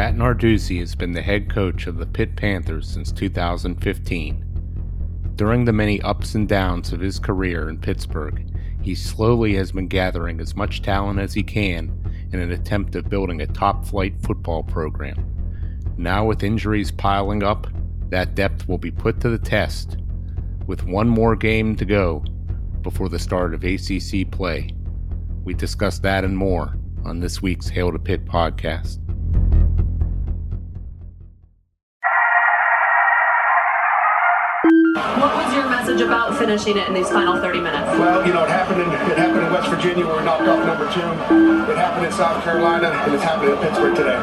Pat Narduzzi has been the head coach of the Pitt Panthers since 2015. During the many ups and downs of his career in Pittsburgh, he slowly has been gathering as much talent as he can in an attempt of building a top flight football program. Now, with injuries piling up, that depth will be put to the test with one more game to go before the start of ACC play. We discuss that and more on this week's Hail to Pitt podcast. Message about finishing it in these final 30 minutes? Well, you know, it happened in it happened in West Virginia where we knocked off number two. It happened in South Carolina, and it's happening in Pittsburgh today.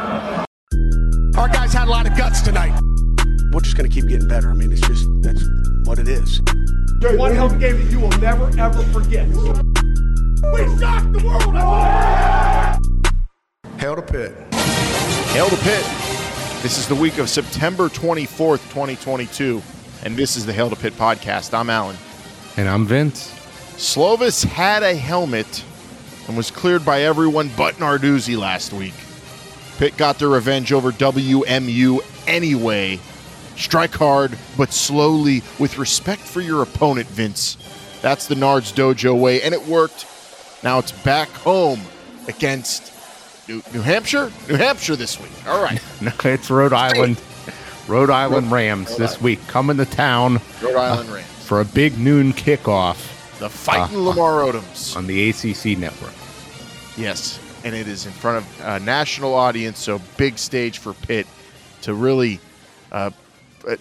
Our guys had a lot of guts tonight. We're just going to keep getting better. I mean, it's just that's what it is. One hell of a game that you will never ever forget. We shocked the world. Hail to Pitt. Hail to Pitt. This is the week of September 24th, 2022, and this is the Hail to Pitt podcast. I'm Alan. And I'm Vince. Slovis had a helmet and was cleared by everyone but Narduzzi last week. Pitt got their revenge over WMU anyway. Strike hard, but slowly, with respect for your opponent, Vince. That's the Nards Dojo way, and it worked. Now it's back home against New, New Hampshire? New Hampshire this week. All right. No, it's Rhode Island. Rhode Island Rams Rhode this Island. week coming to town Rhode Island Rams. for a big noon kickoff The fighting Uh, Lamar Odoms. on the ACC network. Yes, and it is in front of a national audience, so big stage for Pitt to really. Uh,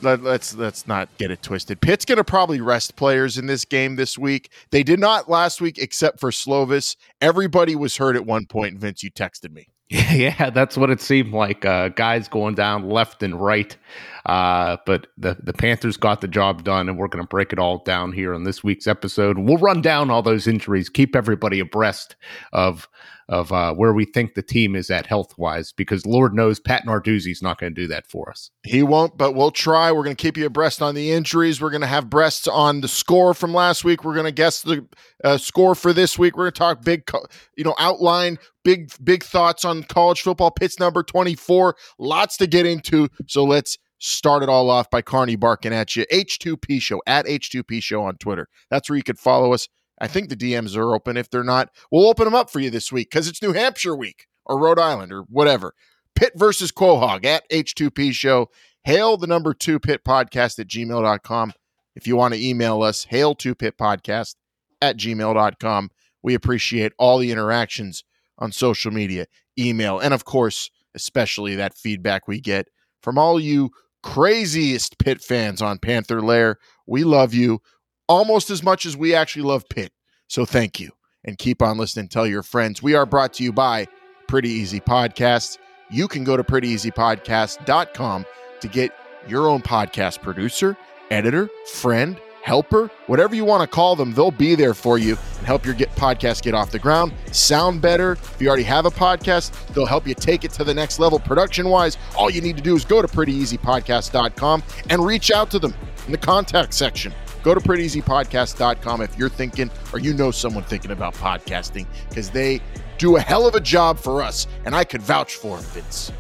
let, let's let's not get it twisted. Pitt's going to probably rest players in this game this week. They did not last week, except for Slovis. Everybody was hurt at one point. Vince, you texted me. Yeah, that's what it seemed like. Uh, guys going down left and right. Uh, but the, the Panthers got the job done, and we're going to break it all down here on this week's episode. We'll run down all those injuries, keep everybody abreast of of uh, where we think the team is at health wise, because Lord knows Pat Narduzzi's not going to do that for us. He won't, but we'll try. We're going to keep you abreast on the injuries. We're going to have breasts on the score from last week. We're going to guess the uh, score for this week. We're going to talk big, co- you know, outline big, big thoughts on college football. Pitt's number 24. Lots to get into. So let's start it all off by Carney barking at you. H2P Show at H2P Show on Twitter. That's where you could follow us. I think the DMs are open. If they're not, we'll open them up for you this week because it's New Hampshire week or Rhode Island or whatever. Pitt versus Quahog at H2P Show. Hail the number two pit podcast at gmail.com. If you want to email us, hail two pit podcast at gmail.com. We appreciate all the interactions on social media, email, and of course, especially that feedback we get from all you craziest Pitt fans on Panther Lair. We love you almost as much as we actually love Pitt. So thank you. And keep on listening. Tell your friends. We are brought to you by Pretty Easy Podcasts. You can go to prettyeasypodcast.com to get your own podcast producer, editor, friend, helper, whatever you want to call them. They'll be there for you and help your get podcast get off the ground, sound better. If you already have a podcast, they'll help you take it to the next level production wise. All you need to do is go to prettyeasypodcast.com and reach out to them in the contact section. Go to prettyeasypodcast.com if you're thinking or you know someone thinking about podcasting because they do a hell of a job for us and I could vouch for them, Vince.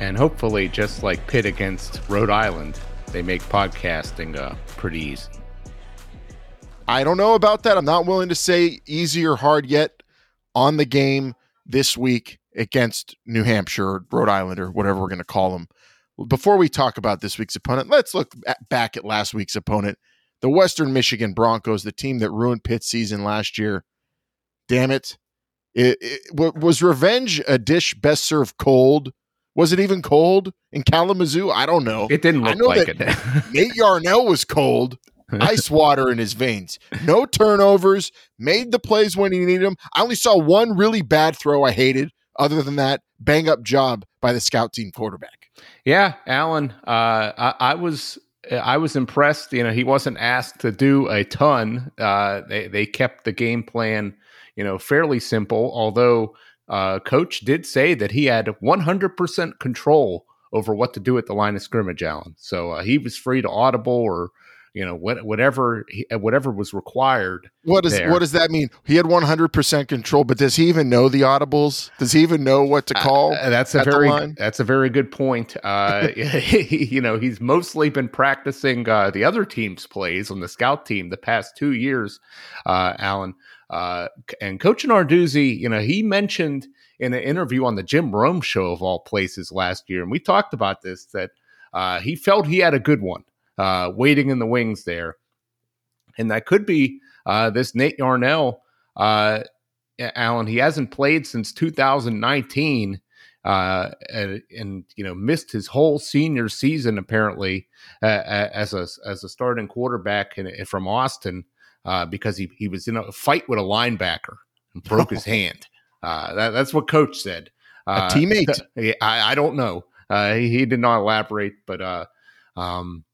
And hopefully, just like Pitt against Rhode Island, they make podcasting uh, pretty easy. I don't know about that. I'm not willing to say easy or hard yet on the game this week against New Hampshire or Rhode Island or whatever we're going to call them. Before we talk about this week's opponent, let's look at, back at last week's opponent, the Western Michigan Broncos, the team that ruined Pitt's season last year. Damn it. It, it- was revenge a dish best served cold? Was it even cold in Kalamazoo? I don't know. It didn't I look know like that it. Nate Yarnell was cold, ice water in his veins. No turnovers, made the plays when he needed them. I only saw one really bad throw I hated. Other than that, bang up job by the scout team quarterback. Yeah, Alan. Uh, I, I was I was impressed. You know, he wasn't asked to do a ton. Uh, they they kept the game plan, you know, fairly simple. Although uh, coach did say that he had 100% control over what to do at the line of scrimmage, Alan. So uh, he was free to audible or you know what whatever he, whatever was required. What does there. what does that mean? He had 100% control, but does he even know the audibles? Does he even know what to call? Uh, that's a very that's a very good point. Uh, you know, he's mostly been practicing uh, the other team's plays on the scout team the past two years, uh, Alan. Uh, and Coach Narduzzi, you know, he mentioned in an interview on the Jim Rome show of all places last year, and we talked about this that uh, he felt he had a good one uh, waiting in the wings there, and that could be uh, this Nate Yarnell. Uh, Alan, he hasn't played since 2019 uh, and, and you know missed his whole senior season apparently uh, as a as a starting quarterback in, from Austin uh, because he he was in a fight with a linebacker and broke his hand. Uh, that, that's what coach said. Uh, teammate? I, I don't know. Uh, he, he did not elaborate, but uh, um,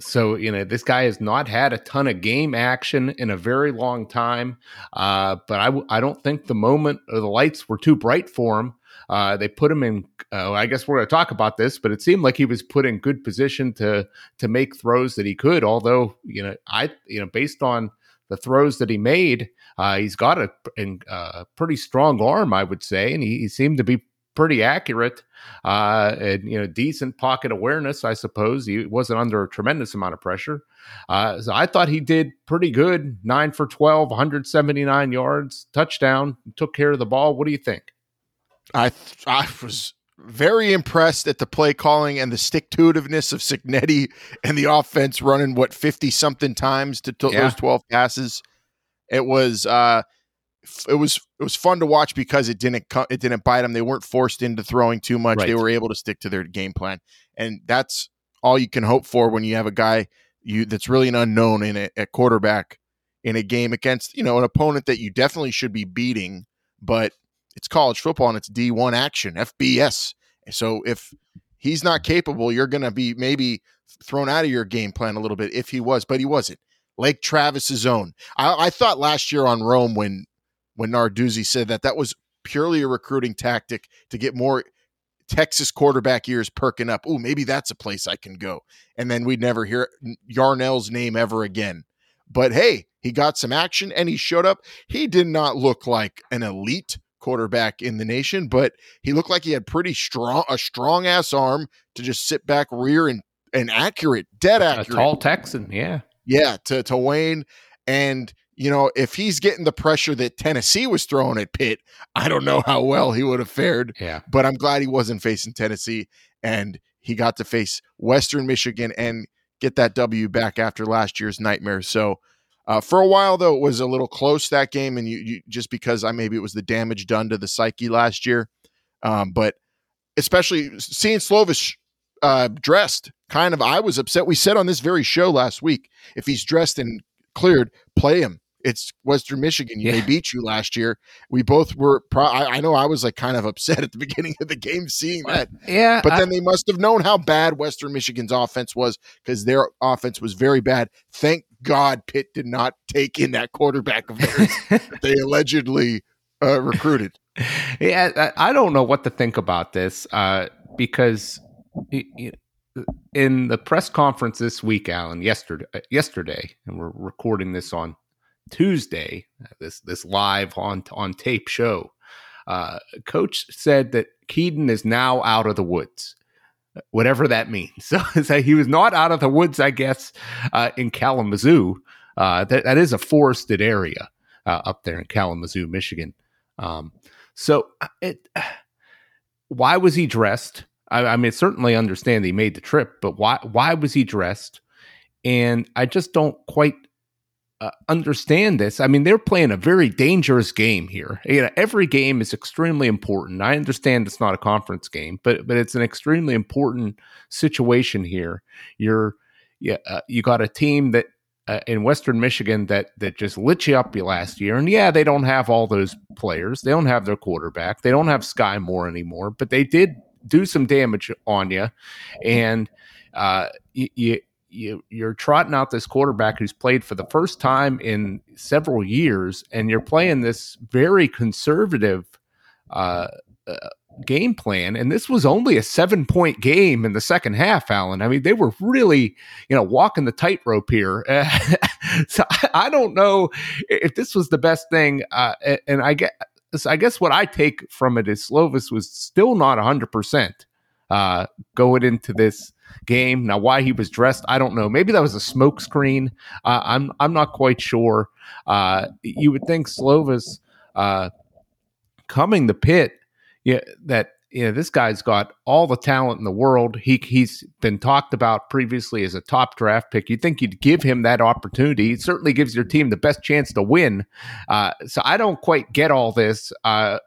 so you know this guy has not had a ton of game action in a very long time. Uh, but I don't think the moment or the lights were too bright for him. Uh, they put him in. Uh, I guess we're going to talk about this, but it seemed like he was put in good position to to make throws that he could. Although you know, I you know, based on the throws that he made, uh, he's got a, in- uh, pretty strong arm, I would say, and he, he seemed to be pretty accurate uh, and you know decent pocket awareness. I suppose he wasn't under a tremendous amount of pressure. Uh, so I thought he did pretty good. Nine for 12, 179 yards, touchdown, took care of the ball. What do you think? I th- I was very impressed at the play calling and the stick to itiveness of Cignetti and the offense running what fifty something times to, to Yeah. those twelve passes. It was uh, it was it was fun to watch because it didn't co- it didn't bite them. They weren't forced into throwing too much. They were able to stick to their game plan, and that's all you can hope for when you have a guy you that's really an unknown in a, at quarterback in a game against you know an opponent that you definitely should be beating, but it's college football and it's D1 action, FBS. So if he's not capable, you're going to be maybe thrown out of your game plan a little bit if he was, but he wasn't. Lake Travis's own. I, I thought last year on Rome when when Narduzzi said that that was purely a recruiting tactic to get more Texas quarterback ears perking up. Ooh, maybe that's a place I can go. And then we'd never hear Yarnell's name ever again. But hey, he got some action and he showed up. He did not look like an elite quarterback in the nation, but he looked like he had pretty strong a strong ass arm to just sit back rear and and accurate, dead A accurate. tall Texan, yeah. Yeah, to to Wayne and you know, if he's getting the pressure that Tennessee was throwing at Pitt, I don't know how well he would have fared Yeah. but I'm glad he wasn't facing Tennessee and he got to face Western Michigan and get that W back after last year's nightmare. So uh, for a while though, it was a little close that game, and you, you just because I maybe it was the damage done to the psyche last year, um, but especially seeing Slovis uh, dressed, kind of I was upset. We said on this very show last week, if he's dressed and cleared, play him. It's Western Michigan. They beat you last year. We both were. Pro- I, I know I was like kind of upset at the beginning of the game seeing that, Yeah. but I- then they must have known how bad Western Michigan's offense was because their offense was very bad. Thank God Pitt did not take in that quarterback of theirs they allegedly uh, recruited. yeah, I I don't know what to think about this uh, because in the press conference this week, Alan, yesterday, uh, yesterday, and we're recording this on Tuesday, uh, this this live on on tape show. Uh, Coach said that Kedon is now out of the woods, whatever that means. So, so he was not out of the woods, I guess, uh, in Kalamazoo. Uh, that that is a forested area uh, up there in Kalamazoo, Michigan. Um, so uh, it, why was he dressed? I, I mean, certainly understand he made the trip, but why why was he dressed? And I just don't quite uh, understand this. I mean, they're playing a very dangerous game here. You know, every game is extremely important. I understand it's not a conference game, but but it's an extremely important situation here. You're yeah, uh, you got a team that uh, in Western Michigan that that just lit you up last year. And yeah, they don't have all those players. They don't have their quarterback. They don't have Skyy Moore anymore. But they did do some damage on you, and uh, you. you you, you're trotting out this quarterback who's played for the first time in several years, and you're playing this very conservative uh, uh, game plan. And this was only a seven point game in the second half, Alan. I mean, they were really, you know, walking the tightrope here. so I, don't know if this was the best thing. Uh, and I get, I guess what I take from it is Slovis was still not 100% uh, going into this game. Now, why he was dressed, I don't know. Maybe that was a smokescreen. Uh, I'm I'm not quite sure. Uh, you would think Slovis uh, coming the pit, yeah, that you know this guy's got all the talent in the world. He he's been talked about previously as a top draft pick. You think you'd give him that opportunity? It certainly gives your team the best chance to win. Uh, so I don't quite get all this. Uh,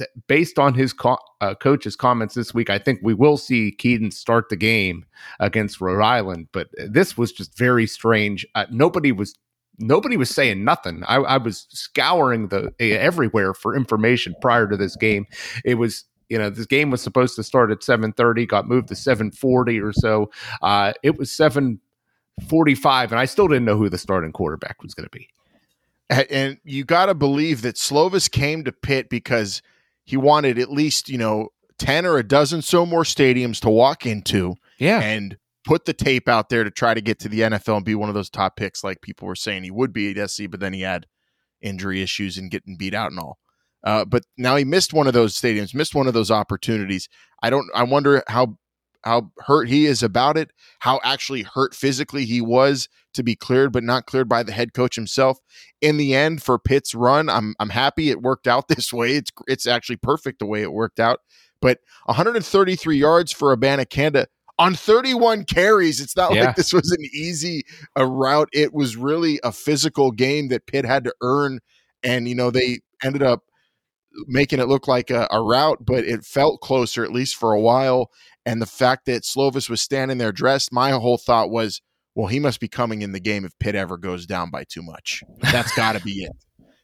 uh based on his co- uh, coach's comments this week, I think we will see Kedon start the game against Rhode Island. But this was just very strange. Uh, nobody was nobody was saying nothing. I, I was scouring the everywhere for information prior to this game. It was you know this game was supposed to start at 7.30 got moved to 7.40 or so uh, it was 7.45 and i still didn't know who the starting quarterback was going to be and you got to believe that slovis came to pitt because he wanted at least you know 10 or a dozen so more stadiums to walk into yeah and put the tape out there to try to get to the nfl and be one of those top picks like people were saying he would be at sc but then he had injury issues and getting beat out and all uh, but now he missed one of those stadiums, missed one of those opportunities. I don't. I wonder how how hurt he is about it, how actually hurt physically he was to be cleared, but not cleared by the head coach himself. In the end, for Pitt's run, I'm I'm happy it worked out this way. It's it's actually perfect the way it worked out. But 133 yards for Abanikanda on 31 carries. It's not yeah. like this was an easy a route. It was really a physical game that Pitt had to earn, and you know they ended up making it look like a, a, route, but it felt closer at least for a while. And the fact that Slovis was standing there dressed, my whole thought was, well, he must be coming in the game if Pitt ever goes down by too much. That's got to be it.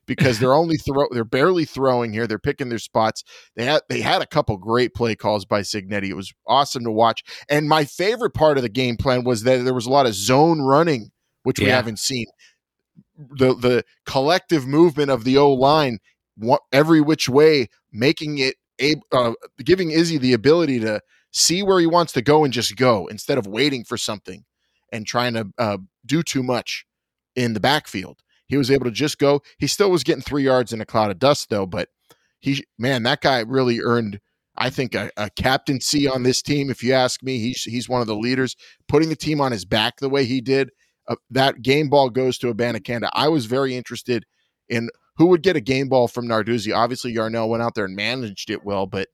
Because they're only throw they're barely throwing here. They're picking their spots. They had they had a couple great play calls by Cignetti. It was awesome to watch. And my favorite part of the game plan was that there was a lot of zone running, which we haven't seen. The the collective movement of the O line every which way, making it uh, giving Izzy the ability to see where he wants to go and just go instead of waiting for something and trying to uh, do too much in the backfield. He was able to just go. He still was getting three yards in a cloud of dust, though. But he, man, that guy really earned, I think, a, a captaincy on this team. If you ask me, he's he's one of the leaders. Putting the team on his back the way he did, uh, that game ball goes to Abanikanda. I was very interested in who would get a game ball from Narduzzi? Obviously, Yarnell went out there and managed it well, but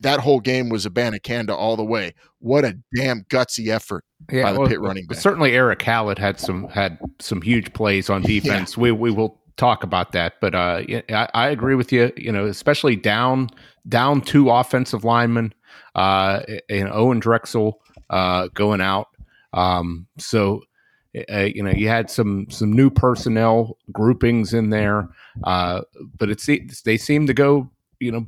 that whole game was a Abanikanda all the way. What a damn gutsy effort yeah, by the well, Pitt running back. Certainly, Eric Hallett had some had some huge plays on defense. Yeah. We we will talk about that, but uh, I, I, agree with you. You know, especially down down two offensive linemen. Uh, and Owen Drexel uh, going out. Um, so uh, you know, you had some some new personnel groupings in there, uh, but it's they seem to go, you know,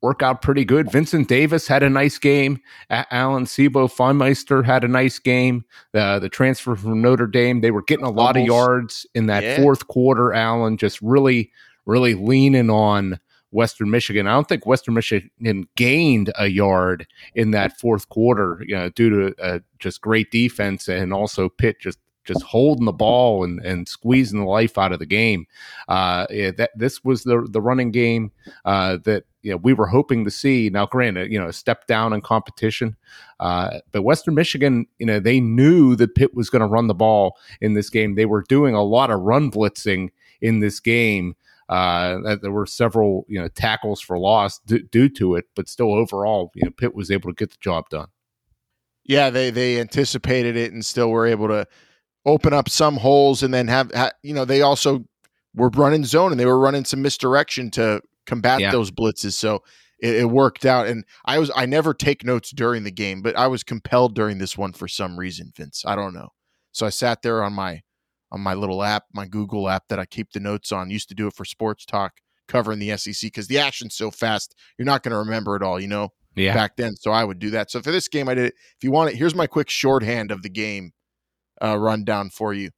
work out pretty good. Vincent Davis had a nice game. Alan C'Bo Flemister had a nice game. The the transfer from Notre Dame, they were getting a lot Almost. of yards in that yeah. fourth quarter. Alan just really, really leaning on Western Michigan. I don't think Western Michigan gained a yard in that fourth quarter, you know, due to uh, just great defense and also Pitt just just holding the ball and, and squeezing the life out of the game. Uh, yeah, that this was the the running game uh, that you know, we were hoping to see. Now, granted, you know, a step down in competition, uh, but Western Michigan, you know, they knew that Pitt was going to run the ball in this game. They were doing a lot of run blitzing in this game. Uh, there were several, you know, tackles for loss d- due to it, but still, overall, you know, Pitt was able to get the job done. Yeah, they they anticipated it and still were able to open up some holes and then have, you know, they also were running zone and they were running some misdirection to combat yeah. those blitzes. So it, it, worked out. And I was, I never take notes during the game, but I was compelled during this one for some reason, Vince. I don't know. So I sat there on my, on my little app, my Google app that I keep the notes on. Used to do it for sports talk covering the SEC because the action's so fast, you're not going to remember it all, you know. Yeah. Back then, so I would do that. So for this game, I did it. If you want it, here's my quick shorthand of the game uh, rundown for you.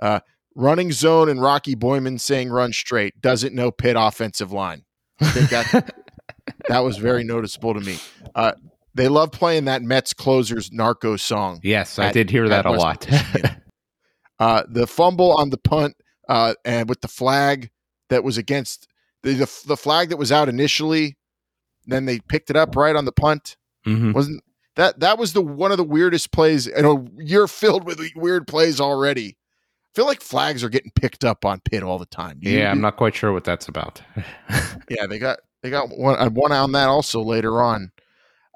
Uh, running zone and Rocky Boiman saying run straight doesn't know Pitt offensive line. That that was very noticeable to me. Uh, they love playing that Mets closers narco song. Yes, I did hear that a West lot. Uh, the fumble on the punt uh, and with the flag that was against the, the the flag that was out initially, then they picked it up right on the punt. Mhm. Wasn't that that was the one of the weirdest plays in a year filled with weird plays already? I feel like flags are getting picked up on Pitt all the time. You- Yeah, I'm not quite sure what that's about. yeah, they got they got one uh, one on that also later on.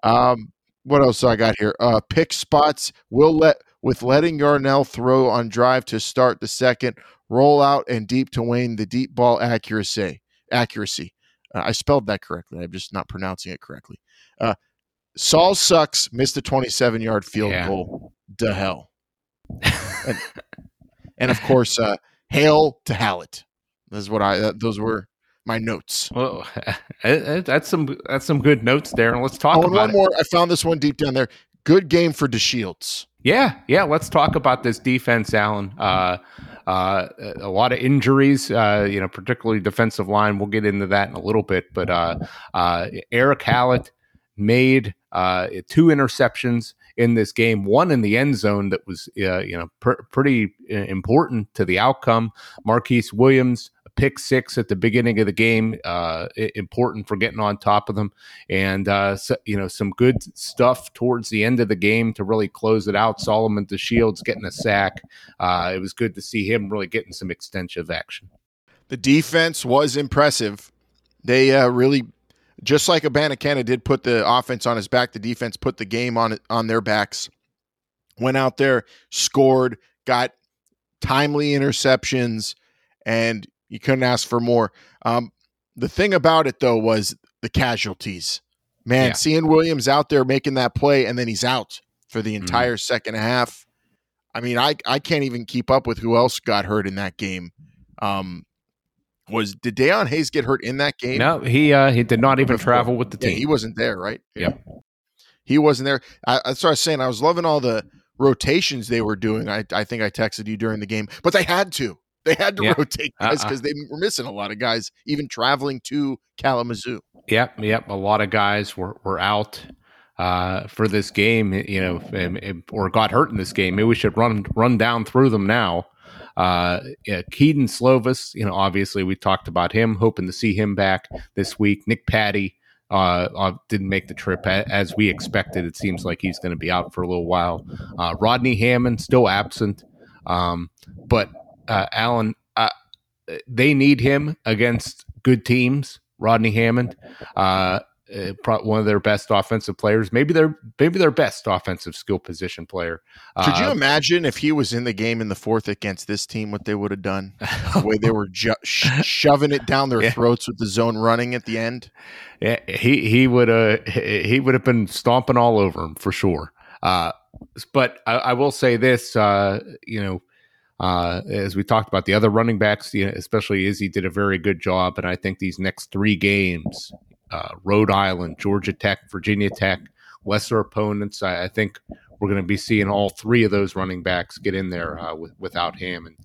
Um, what else I got here? Uh, pick spots will let with letting Yarnell throw on drive to start the second, roll out and deep to Wayne the deep ball accuracy accuracy. Uh, I spelled that correctly. I'm just not pronouncing it correctly. Uh, Saul sucks. Missed a 27 yard field Yeah. goal. To hell. and, and of course, uh, hail to Hallett. That's what I. Uh, those were my notes. Well, that's some that's some good notes there, and let's talk Oh, and about one it. more. I found this one deep down there. Good game for DeShields. Yeah, yeah. Let's talk about this defense, Alan. Uh, uh, a lot of injuries, uh, you know, particularly defensive line. We'll get into that in a little bit. But uh, uh, Eric Hallett made uh, two interceptions in this game. One in the end zone that was, uh, you know, pr- pretty uh, important to the outcome. Marquis Williams. Pick six at the beginning of the game, uh, important for getting on top of them, and uh, so, you know some good stuff towards the end of the game to really close it out. Solomon DeShields getting a sack. Uh, it was good to see him really getting some extensive action. The defense was impressive. They uh, really, just like Abanikanda did, put the offense on his back. The defense put the game on on their backs. Went out there, scored, got timely interceptions, and you couldn't ask for more. Um, the thing about it though was the casualties. Man, Yeah. seeing Williams out there making that play and then he's out for the Mhm. entire second half. I mean, I I can't even keep up with who else got hurt in that game. Um, was did Dayon Hayes get hurt in that game? No, he uh, he did not even travel with the Yeah, team. he wasn't there, right? Yep. He wasn't there. I, that's what I was saying. I was loving all the rotations they were doing. I, I think I texted you during the game, but they had to. They had to Yeah. rotate guys Uh-uh. because they were missing a lot of guys, even traveling to Kalamazoo. Yep, yep. A lot of guys were, were out uh, for this game, you know, and- and- or got hurt in this game. Maybe we should run run down through them now. Uh, Kedon Slovis, you know, obviously we talked about him, hoping to see him back this week. Nick Patti uh, uh, didn't make the trip as we expected. It seems like he's going to be out for a little while. Uh, Rodney Hammond still absent, um, but uh, uh, they need him against good teams. Rodney Hammond, uh, uh, one of their best offensive players, maybe their maybe their best offensive skill position player. Could you Uh, imagine if he was in the game in the fourth against this team, what they would have done? The way they were ju- sh- shoving it down their Yeah. throats with the zone running at the end. Yeah, he he would uh he would have been stomping all over him for sure. Uh, but I, I will say this, uh, you know, uh, as we talked about the other running backs, you know, especially Izzy did a very good job, and I think these next three games, uh, Rhode Island, Georgia Tech, Virginia Tech, lesser opponents, I, I think we're going to be seeing all three of those running backs get in there uh, with, without him and.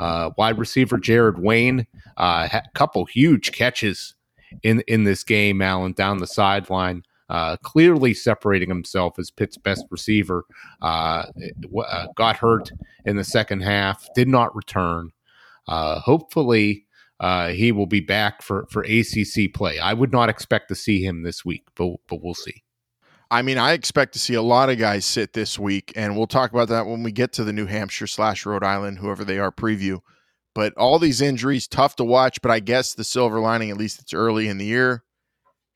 Uh, wide receiver Jared Wayne, a uh, couple huge catches in in this game, Alan down the sideline, uh, clearly separating himself as Pitt's best receiver. Uh, uh, got hurt in the second half, did not return. Hopefully, uh, he will be back for for ACC play. I would not expect to see him this week, but but we'll see. I mean, I expect to see a lot of guys sit this week, and we'll talk about that when we get to the New Hampshire slash Rhode Island, whoever they are, preview. But all these injuries, tough to watch. But I guess the silver lining, at least it's early in the year,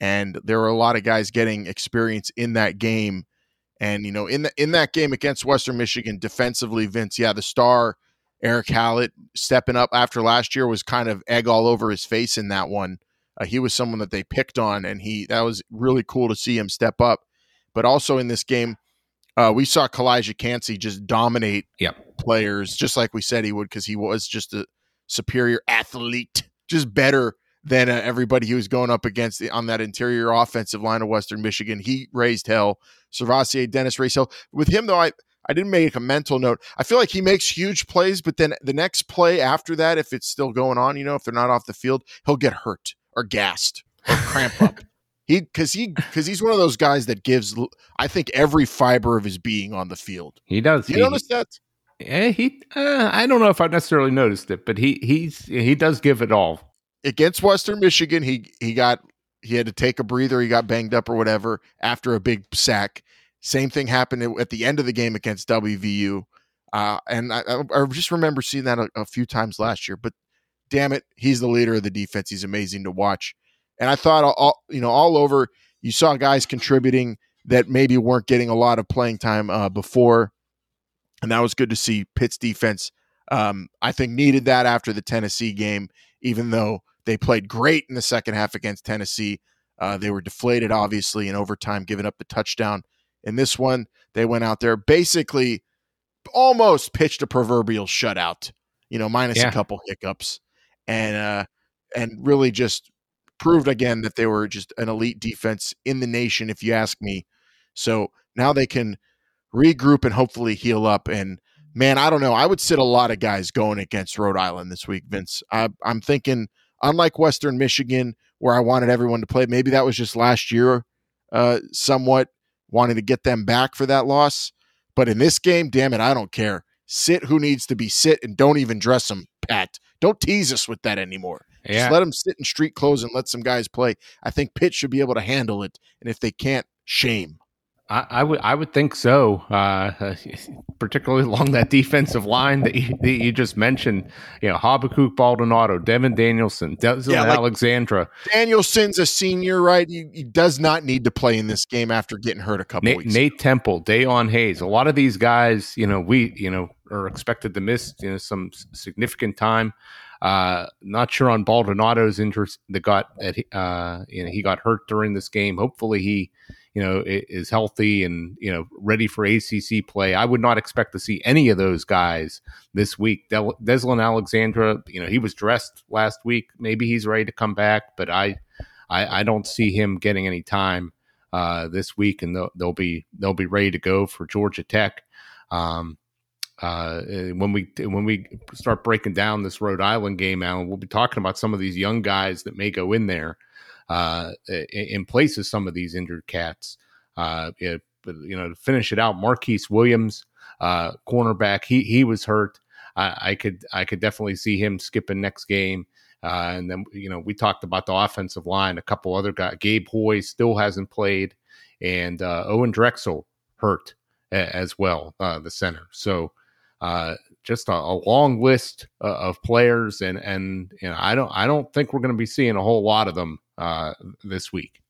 and there were a lot of guys getting experience in that game. And you know, in the in that game against Western Michigan, defensively, Vince, yeah, the star Eric Hallett stepping up after last year was kind of egg all over his face in that one. Uh, he was someone that they picked on, and he that was really cool to see him step up. But also in this game, uh, we saw Calijah Kancey just dominate Yep. players, just like we said he would, because he was just a superior athlete, just better than uh, everybody he was going up against on that interior offensive line of Western Michigan. He raised hell. SirVocea Dennis raised hell. With him, though, I, I didn't make a mental note. I feel like he makes huge plays, but then the next play after that, if it's still going on, you know, if they're not off the field, he'll get hurt or gassed or cramp up. He because he because he's one of those guys that gives I think every fiber of his being on the field. He does. You he, notice that? Yeah, he. Uh, I don't know if I necessarily noticed it, but he he's he does give it all. Against Western Michigan, he he got he had to take a breather. He got banged up or whatever after a big sack. Same thing happened at the end of the game against WVU. Uh, and I, I, just remember seeing that a, a, few times last year. But damn it, he's the leader of the defense. He's amazing to watch. And I thought all you know all over you saw guys contributing that maybe weren't getting a lot of playing time uh, before, and that was good to see. Pitt's defense, um, I think, needed that after the Tennessee game, even though they played great in the second half against Tennessee. Uh, they were deflated, obviously, in overtime, giving up the touchdown. In this one, they went out there basically almost pitched a proverbial shutout, you know, minus yeah. a couple hiccups, and uh, and really just proved again that they were just an elite defense in the nation, if you ask me. So now they can regroup and hopefully heal up. And man, I don't know. I would sit a lot of guys going against Rhode Island this week, Vince. I, I'm thinking, unlike Western Michigan, where I wanted everyone to play, maybe that was just last year, uh, somewhat wanting to get them back for that loss. But in this game, damn it, I don't care. Sit who needs to be sit and don't even dress them, Pat. Don't tease us with that anymore. Yeah. Just let them sit in street clothes and let some guys play. I think Pitt should be able to handle it. And if they can't, shame. I, I would I would think so, uh, particularly along that defensive line that you, that you, just mentioned. You know, Habakkuk Baldonado, Devin Danielson, Desmond yeah, like Alexandre. Danielson's a senior, right? He, he, does not need to play in this game after getting hurt a couple Nate, weeks. Nate Temple, Dayon Hayes. A lot of these guys, you know, we you know are expected to miss you know some significant time. Uh, not sure on Baldonado's interest that got at uh, you know he got hurt during this game. Hopefully he you know, is healthy and, you know, ready for ACC play. I would not expect to see any of those guys this week. Del- Deslin Alexandre, you know, he was dressed last week. Maybe he's ready to come back, but I, I, I don't see him getting any time uh, this week, and they'll, they'll be they'll be ready to go for Georgia Tech. Um, uh, when we when we start breaking down this Rhode Island game, Alan, we'll be talking about some of these young guys that may go in there uh, in place of some of these injured cats. Uh, it, you know, to finish it out, Marquis Williams, uh, cornerback, he he was hurt. I, I, could I could definitely see him skipping next game. Uh, and then you know we talked about the offensive line. A couple other guys, Gabe Hoy still hasn't played, and uh, Owen Drexel hurt a- as well, uh, the center. So uh, just a, a, long list uh, of players, and and you know I don't I don't think we're going to be seeing a whole lot of them uh, this week.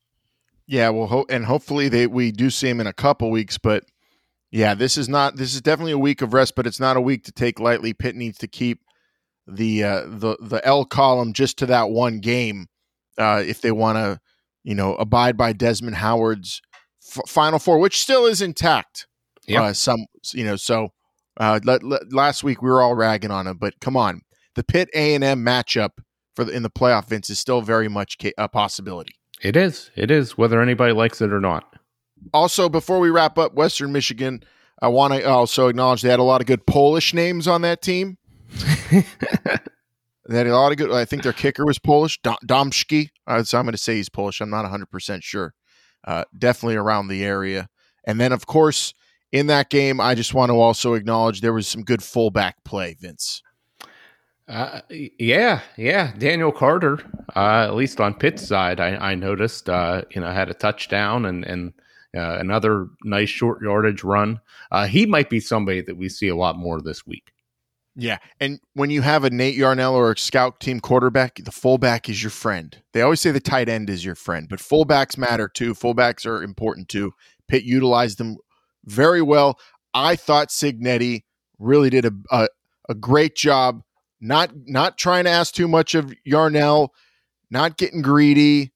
Yeah, well, ho- and hopefully they we do see them in a couple weeks, but yeah, this is not this is definitely a week of rest, but it's not a week to take lightly. Pitt needs to keep the uh, the the L column just to that one game uh, if they want to, you know, abide by Desmond Howard's f- Final Four, which still is intact. Yeah, uh, some you know so uh, last week we were all ragging on him, but come on, the Pitt A and M matchup for the, in the playoff, Vince, is still very much a possibility. It is. It is, whether anybody likes it or not. Also, before we wrap up Western Michigan, I want to also acknowledge they had a lot of good Polish names on that team. they had a lot of good. I think their kicker was Polish, Domski. Uh, so I'm going to say he's Polish. I'm not 100 percent sure. Uh, definitely around the area. And then, of course, in that game, I just want to also acknowledge there was some good fullback play, Vince. Uh, yeah, yeah. Daniel Carter, uh, at least on Pitt's side, I, I noticed, uh, you know, had a touchdown and and uh, another nice short yardage run. Uh, he might be somebody that we see a lot more this week. Yeah, and when you have a Nate Yarnell or a scout team quarterback, the fullback is your friend. They always say the tight end is your friend, but fullbacks matter too. Fullbacks are important too. Pitt utilized them very well. I thought Cignetti really did a, a, a great job, not not trying to ask too much of Yarnell, not getting greedy,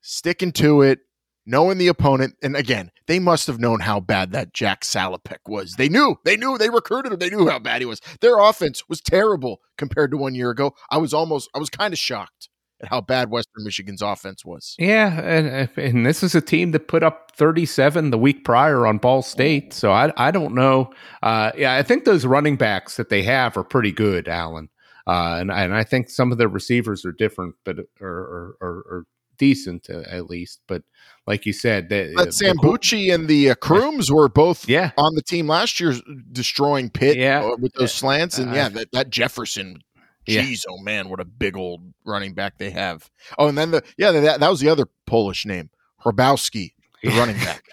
sticking to it, knowing the opponent. And again, they must have known how bad that Jack Salopek was. They knew, they knew, they recruited him. They knew how bad he was. Their offense was terrible compared to one year ago. I was almost, I was kind of shocked at how bad Western Michigan's offense was. Yeah, and and this is a team that put up 37 the week prior on Ball State. So I I don't know. Uh, yeah, I think those running backs that they have are pretty good, Alan. Uh, and and I think some of the receivers are different, but are, are, are decent uh, at least. But like you said, that But Sambucci and the uh, Crooms were both Yeah. on the team last year, destroying Pitt Yeah. uh, with those slants. And Uh, yeah, that, that Jefferson, Yeah. jeez, oh man, what a big old running back they have. Oh, and then the yeah, that, that was the other Polish name, Herbowski, the running back.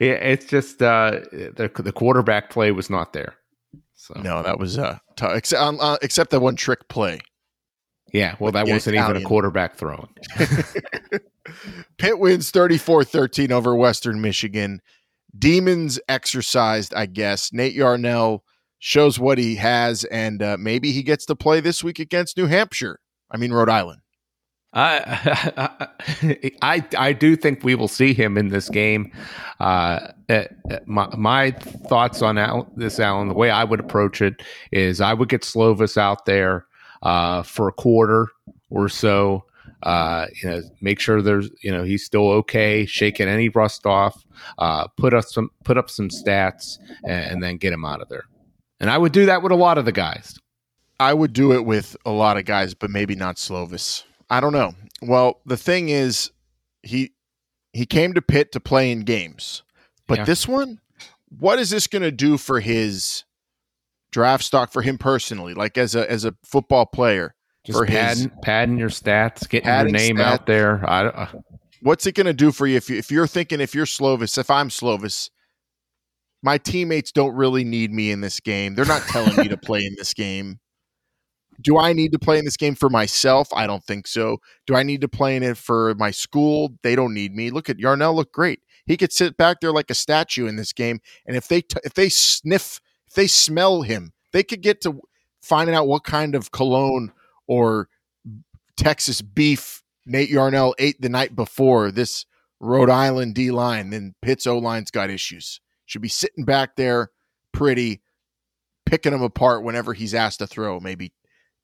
yeah, it's just uh, the the quarterback play was not there. So No, that was uh, t- except um, uh, except that one trick play. yeah, well, that wasn't even a quarterback throwing. Pitt wins 34-13 over Western Michigan. Demons exercised, I guess. Nate Yarnell shows what he has, and uh, maybe he gets to play this week against New Hampshire. I mean, Rhode Island. I, I I do think we will see him in this game. Uh, uh, my, my thoughts on Al, this, Alan, the way I would approach it is I would get Slovis out there uh, for a quarter or so. Uh, you know, make sure there's you know he's still okay, shaking any rust off. Uh, put up some put up some stats, and, and then get him out of there. And I would do that with a lot of the guys. I would do it with a lot of guys, but maybe not Slovis. I don't know. Well, the thing is, he he came to Pitt to play in games, but Yeah. this one, what is this going to do for his draft stock for him personally, like as a as a football player? Just For his- padding, padding your stats, getting your name stats. out there. I, uh, What's it going to do for you if you, if you're thinking if you're Slovis, if I'm Slovis, my teammates don't really need me in this game. They're not telling me to play in this game. Do I need to play in this game for myself? I don't think so. Do I need to play in it for my school? They don't need me. Look at Yarnell look great. He could sit back there like a statue in this game and if they t- if they sniff, if they smell him, they could get to finding out what kind of cologne or Texas beef Nate Yarnell ate the night before this Rhode Island D line, then Pitt's O line's got issues. Should be sitting back there pretty, picking him apart whenever he's asked to throw, maybe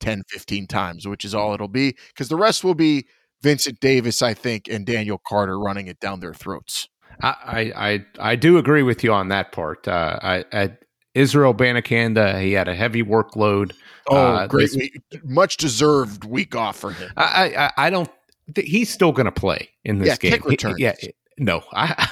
10, 15 times, which is all it'll be. Because the rest will be Vincent Davis, I think, and Daniel Carter running it down their throats. I, I, I, do agree with you on that part. Uh, I, I, Israel Abanikanda, he had a heavy workload. Oh, Uh, great. this- week. Much deserved week off for him. I, I, I don't. th- He's still going to play in this Yeah, game. kick He- yeah, no. I,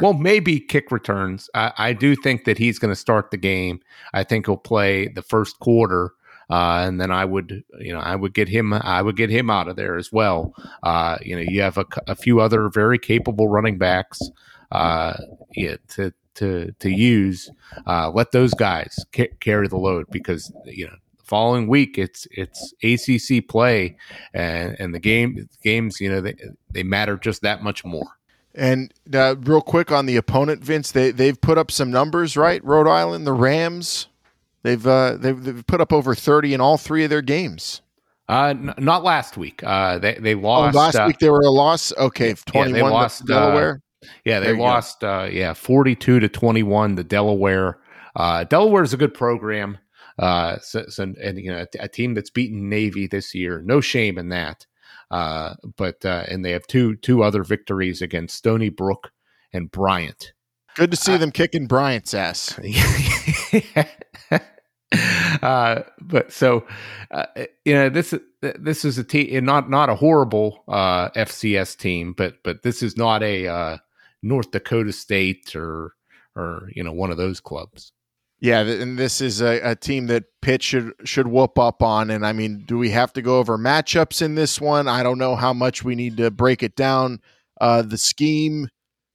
well, maybe kick returns. I, I do think that he's going to start the game. I think he'll play the first quarter, uh, and then I would, you know, I would get him. I would get him out of there as well. Uh, you know, you have a, a few other very capable running backs. Uh, yeah, to to to use. Uh, let those guys ca- carry the load because you know. the Following week, it's it's ACC play, and and the game games, you know, they they matter just that much more. And uh, real quick on the opponent, Vince, they they've put up some numbers, right? Rhode Island, the Rams, they've uh, they've, they've put up over thirty in all three of their games. Uh, n- not last week. Uh, they they Oh, lost last uh, week they were a loss. Okay, twenty one. they one lost, uh, Delaware. Yeah, they lost. Uh, yeah, forty-two to twenty-one to Delaware. Uh, Delaware is a good program. Uh, so, so and you know a, team that's beaten Navy this year. No shame in that. Uh, but uh, and they have two two other victories against Stony Brook and Bryant. Good to see them kicking Bryant's ass. uh, but so uh, you know this this is a team not not a horrible uh, FCS team, but but this is not a uh, North Dakota State or or you know one of those clubs. Yeah, and this is a, a team that Pitt should should whoop up on. And I mean, do we have to go over matchups in this one? I don't know how much we need to break it down. Uh, the scheme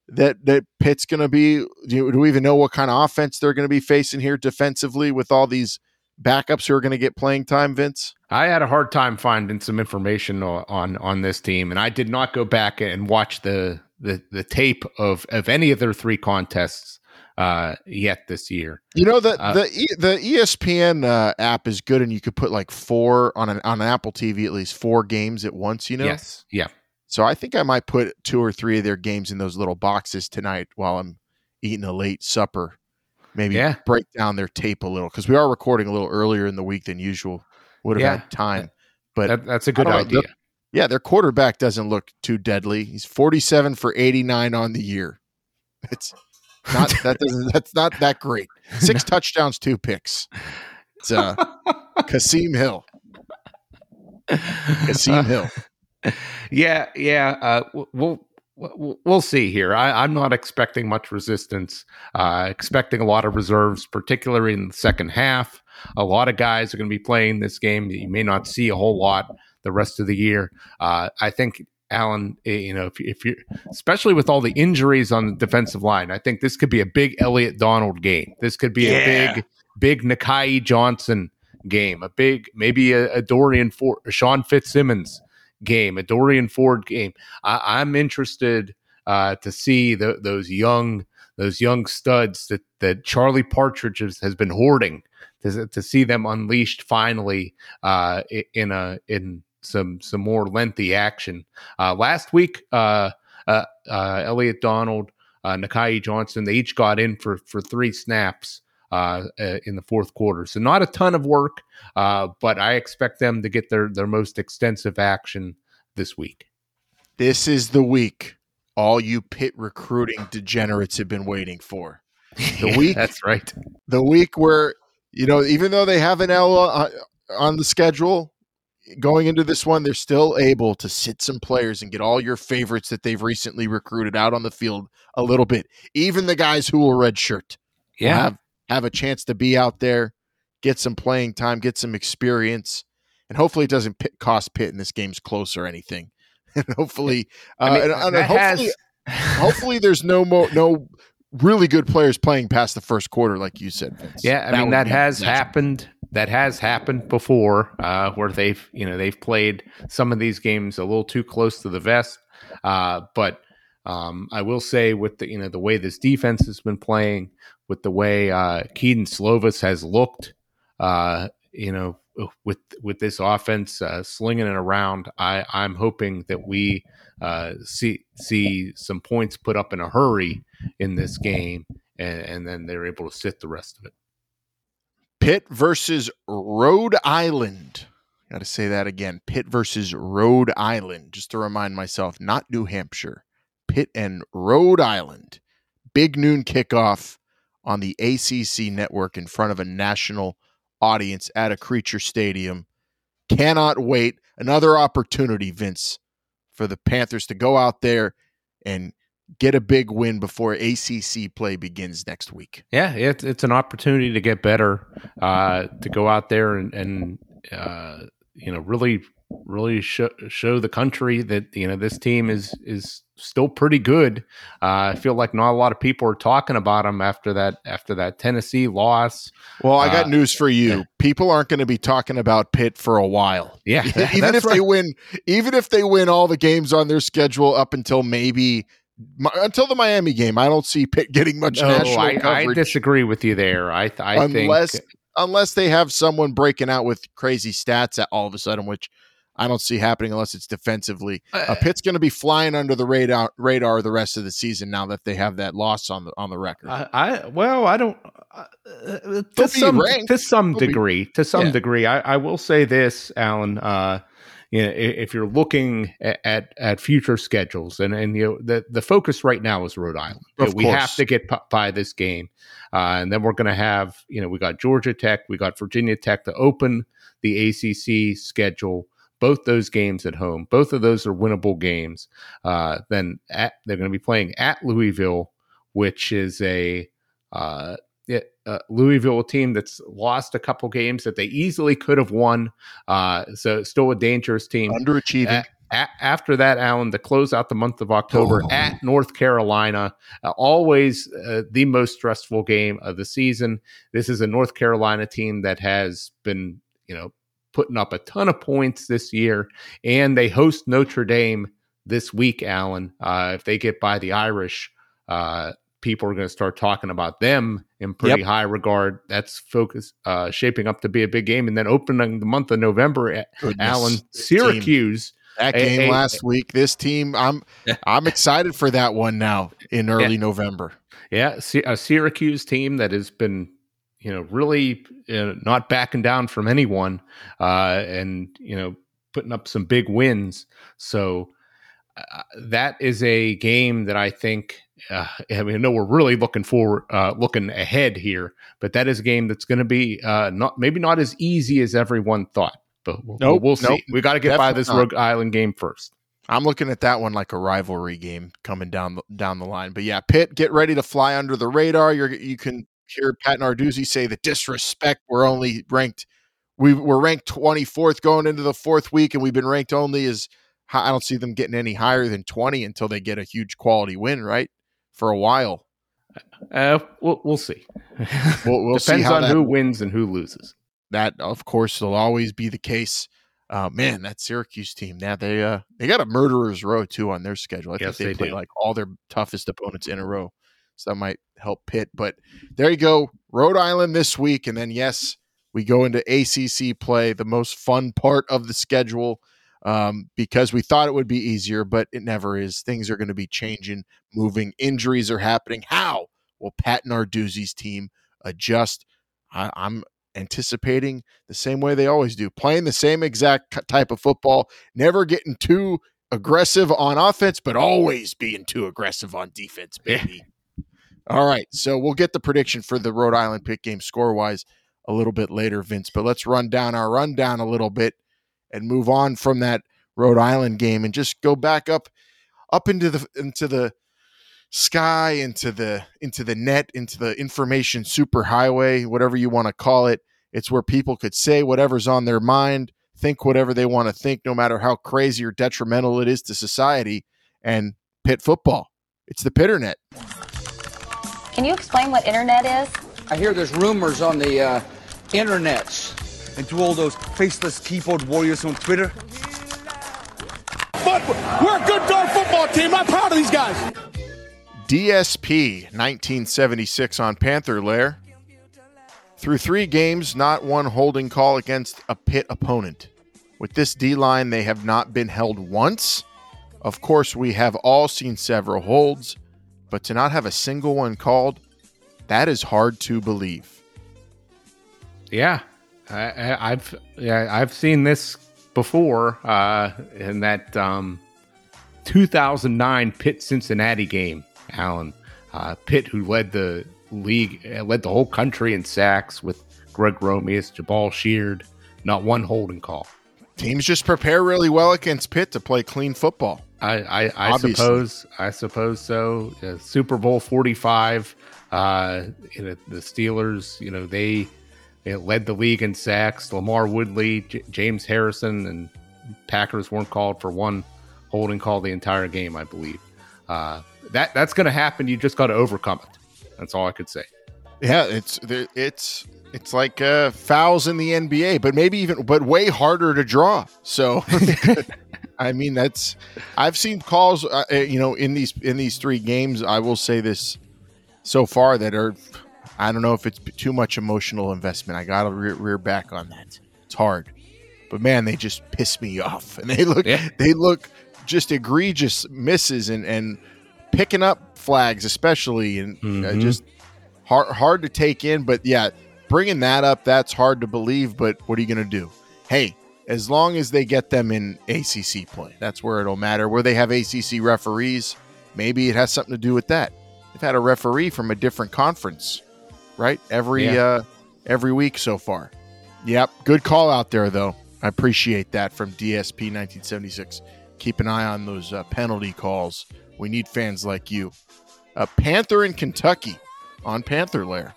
that that Pitt's going to be. Do, do we even know what kind of offense they're going to be facing here defensively with all these backups who are going to get playing time? Vince. I had a hard time finding some information on on this team, and I did not go back and watch the the, the tape of of any of their three contests uh, yet this year. You know the Uh, the E- the ESPN uh, app is good, and you could put like four on an on Apple TV at least four games at once. You know. Yes, yeah. So I think I might put two or three of their games in those little boxes tonight while I'm eating a late supper. Maybe Yeah. break down their tape a little because we are recording a little earlier in the week than usual. Would have Yeah. had time, but That, that's a good don't know. idea. yeah, their quarterback doesn't look too deadly. He's 47 for 89 on the year. It's not that doesn't that's not that great. Six touchdowns, two picks. It's uh Kasim Hill. Kasim Hill. yeah, yeah. Uh, we'll we'll see here. I, am not expecting much resistance. Uh, expecting a lot of reserves, particularly in the second half. A lot of guys are going to be playing this game. You may not see a whole lot the rest of the year. Uh, I think Alan, eh, you know, if, if you, especially with all the injuries on the defensive line, I think this could be a big Elliot Donald game. This could be yeah. a big, big Nahki Johnson game, a big maybe a, a Dorian Ford, a Sean Fitzsimmons game, a Dorian Ford game. I, am interested uh, to see the, those young those young studs that that Charlie Partridge has, has been hoarding to, to see them unleashed finally uh, in a in some some more lengthy action. Uh, last week, uh, uh, uh Elliot Donald, uh, Nahki Johnson, they each got in for for three snaps uh, in the fourth quarter. So not a ton of work, uh, but I expect them to get their their most extensive action this week. This is the week all you Pitt recruiting degenerates have been waiting for. The week that's right. The week where you know even though they have an L on the schedule, going into this one, they're still able to sit some players and get all your favorites that they've recently recruited out on the field a little bit. Even the guys who will redshirt, yeah, have, have a chance to be out there, get some playing time, get some experience, and hopefully it doesn't Pitt, cost Pitt and this game's close or anything. And hopefully, uh, I mean, and, and hopefully, has... hopefully there's no more no really good players playing past the first quarter, like you said. Vince. Yeah, I that mean that has natural. happened that has happened before, uh, where they've you know they've played some of these games a little too close to the vest. Uh, but um, I will say with the you know the way this defense has been playing, with the way uh, Kedon Slovis has looked, uh, you know with with this offense uh, slinging it around, I I'm hoping that we uh, see see some points put up in a hurry in this game, and, and then they're able to sit the rest of it. Pitt versus Rhode Island. Got to say that again. Pitt versus Rhode Island. Just to remind myself, not New Hampshire. Pitt and Rhode Island. Big noon kickoff on the ACC network in front of a national audience at Acrisure Stadium. Cannot wait. Another opportunity, Vince, for the Panthers to go out there and get a big win before ACC play begins next week. Yeah, it's it's an opportunity to get better, uh, to go out there and, and uh, you know really really show, show the country that you know this team is is still pretty good. Uh, I feel like not a lot of people are talking about them after that after that Tennessee loss. Well, I got uh, news for you. Yeah. People aren't going to be talking about Pitt for a while. Yeah, even if right. they win, even if they win all the games on their schedule up until maybe until the Miami game, I don't see Pitt getting much no, national I, coverage. I disagree with you there. I, I unless think unless they have someone breaking out with crazy stats at all of a sudden, which I don't see happening unless it's defensively. Uh, uh Pitt's going to be flying under the radar radar the rest of the season now that they have that loss on the on the record. I, I well, I don't. Uh, uh to, some, to some They'll degree, be, to some yeah. degree, I, I will say this, Alan. Uh, you know, if you're looking at, at, future schedules, and and you know the the focus right now is Rhode Island. Of we have to get by this game, uh, and then we're going to have you know we got Georgia Tech, we got Virginia Tech to open the ACC schedule. Both those games at home, both of those are winnable games. Uh, then at, they're going to be playing at Louisville, which is a uh, uh, Louisville team that's lost a couple games that they easily could have won. Uh, so still a dangerous team. Underachieving. A- after that, Alan, to close out the month of October oh. at North Carolina, uh, always uh, the most stressful game of the season. This is a North Carolina team that has been, you know, putting up a ton of points this year, and they host Notre Dame this week, Alan. Uh, if they get by the Irish, uh, people are going to start talking about them in pretty yep. high regard. That's focus uh, shaping up to be a big game, and then opening the month of November at Goodness. Alan Syracuse. That game a, a, last week. This team, I'm I'm excited for that one now in early yeah. November. Yeah, a Syracuse team that has been, you know, really uh, not backing down from anyone, uh, and you know, putting up some big wins. So uh, that is a game that I think uh, I mean, I know we're really looking forward, uh, looking ahead here, but that is a game that's going to be uh, not maybe not as easy as everyone thought. But we'll, nope, we'll see. Nope, we got to get by this not. Rhode Island game first. I'm looking at that one like a rivalry game coming down the, down the line. But yeah, Pitt, get ready to fly under the radar. You're you can hear Pat Narduzzi say the disrespect. We're only ranked we were ranked 24th going into the fourth week, and we've been ranked only as I don't see them getting any higher than 20 until they get a huge quality win, right? For a while. Uh, we'll, we'll see. We'll, we'll Depends see on that, who wins and who loses. That, of course, will always be the case. Uh, man, that Syracuse team. Now they uh they got a murderers row too on their schedule. I Yes, think they, they play do. like all their toughest opponents in a row, so that might help Pitt. But there you go, Rhode Island this week, and then yes, we go into ACC play, the most fun part of the schedule, um, because we thought it would be easier, but it never is. Things are going to be changing, moving. Injuries are happening. How will Pat Narduzzi's team adjust? I, I'm anticipating the same way they always do, playing the same exact type of football, never getting too aggressive on offense, but always being too aggressive on defense, Yeah. baby. All right, so we'll get the prediction for the Rhode Island Pitt game score wise a little bit later, Vince. But let's run down our rundown a little bit and move on from that Rhode Island game and just go back up, up into the into the sky, into the into the net, into the information superhighway, whatever you want to call it. It's where people could say whatever's on their mind, think whatever they want to think, no matter how crazy or detrimental it is to society. And Pitt football, it's the Pitternet. Can you explain what internet is? I hear there's rumors on the uh, internets. And to all those faceless keyboard warriors on Twitter, But we're a good darn football team. I'm proud of these guys. DSP 1976 on Panther Lair. Through three games, not one holding call against a Pitt opponent. With this D line, they have not been held once. Of course, we have all seen several holds, but to not have a single one called, that is hard to believe. Yeah, I, I've yeah I've seen this before uh, in that um, 2009 Pitt Cincinnati game. Alan uh, Pitt, who led the league, uh, led the whole country in sacks with Greg Romeus, Jabaal Sheard, not one holding call. Teams just prepare really well against Pitt to play clean football. I, I, I suppose I suppose so. Uh, Super Bowl forty five. Uh, you know, the Steelers. You know they, they led the league in sacks. LaMarr Woodley, J- James Harrison, and Packers weren't called for one holding call the entire game. I believe. Uh, that that's going to happen. You just got to overcome it. That's all I could say. Yeah, it's it's it's like uh, fouls in the NBA, but maybe even but way harder to draw. So, I mean, that's I've seen calls, uh, you know, in these in these three games. I will say this so far that are I don't know if it's too much emotional investment. I got to rear, rear back on that. It's hard, but man, they just piss me off, and they look Yeah. they look just egregious misses and and picking up flags, especially, and uh, Mhm. just hard hard to take in. But yeah, bringing that up, that's hard to believe. But what are you going to do? Hey, as long as they get them in ACC play, that's where it'll matter. Where they have ACC referees, maybe it has something to do with that. They've had a referee from a different conference, right? Every Yeah. uh, every week so far. Yep, good call out there though. I appreciate that from DSP 1976. Keep an eye on those uh, penalty calls. We need fans like you. A Panther in Kentucky on Panther Lair.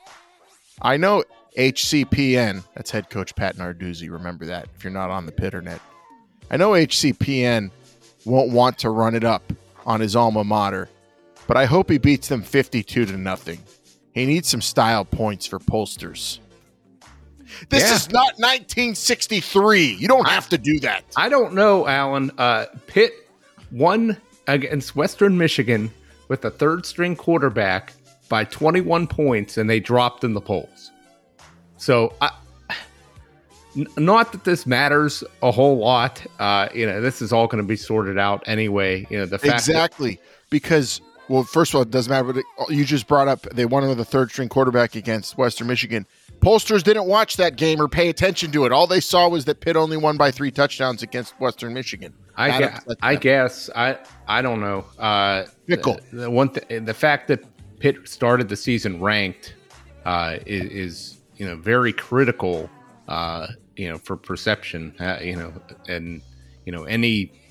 I know HCPN, that's head coach Pat Narduzzi. Remember that if you're not on the Pitternet. I know HCPN won't want to run it up on his alma mater, but I hope he beats them 52 to nothing. He needs some style points for pollsters. This Yeah. is not 1963. You don't have to do that. I don't know, Alan. Uh, Pitt won against Western Michigan with a third string quarterback by 21 points, and they dropped in the polls. So, I, n- not that this matters a whole lot. Uh, you know, this is all going to be sorted out anyway. You know, the fact that- Exactly. Because, well, first of all, it doesn't matter. But you just brought up they won with a third string quarterback against Western Michigan. Pollsters didn't watch that game or pay attention to it. All they saw was that Pitt only won by three touchdowns against Western Michigan. I That guess, I guess I I don't know. Uh, Fickle. The, the one th- the fact that Pitt started the season ranked uh, is, is you know very critical. Uh, you know for perception. Uh, you know and you know any you know, i-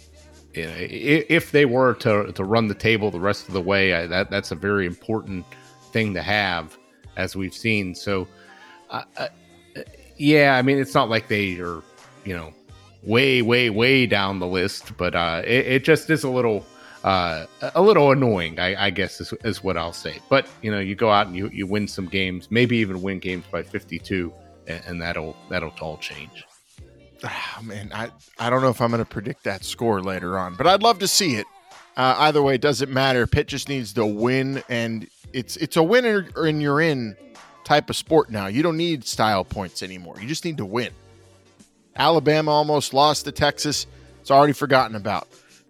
if they were to to run the table the rest of the way, I, that that's a very important thing to have, as we've seen. So, uh, uh, yeah, I mean, it's not like they are, you know, way, way, way down the list, but uh, it, it just is a little. Uh, a little annoying, I, I guess, is, is what I'll say. But you know, you go out and you, you win some games, maybe even win games by 52, and, and that'll that'll all change. Ah, man, I, I don't know if I'm going to predict that score later on, but I'd love to see it. Uh, either way, it doesn't matter. Pitt just needs to win, and it's it's a winner and you're in type of sport now. You don't need style points anymore. You just need to win. Alabama almost lost to Texas. It's already forgotten about.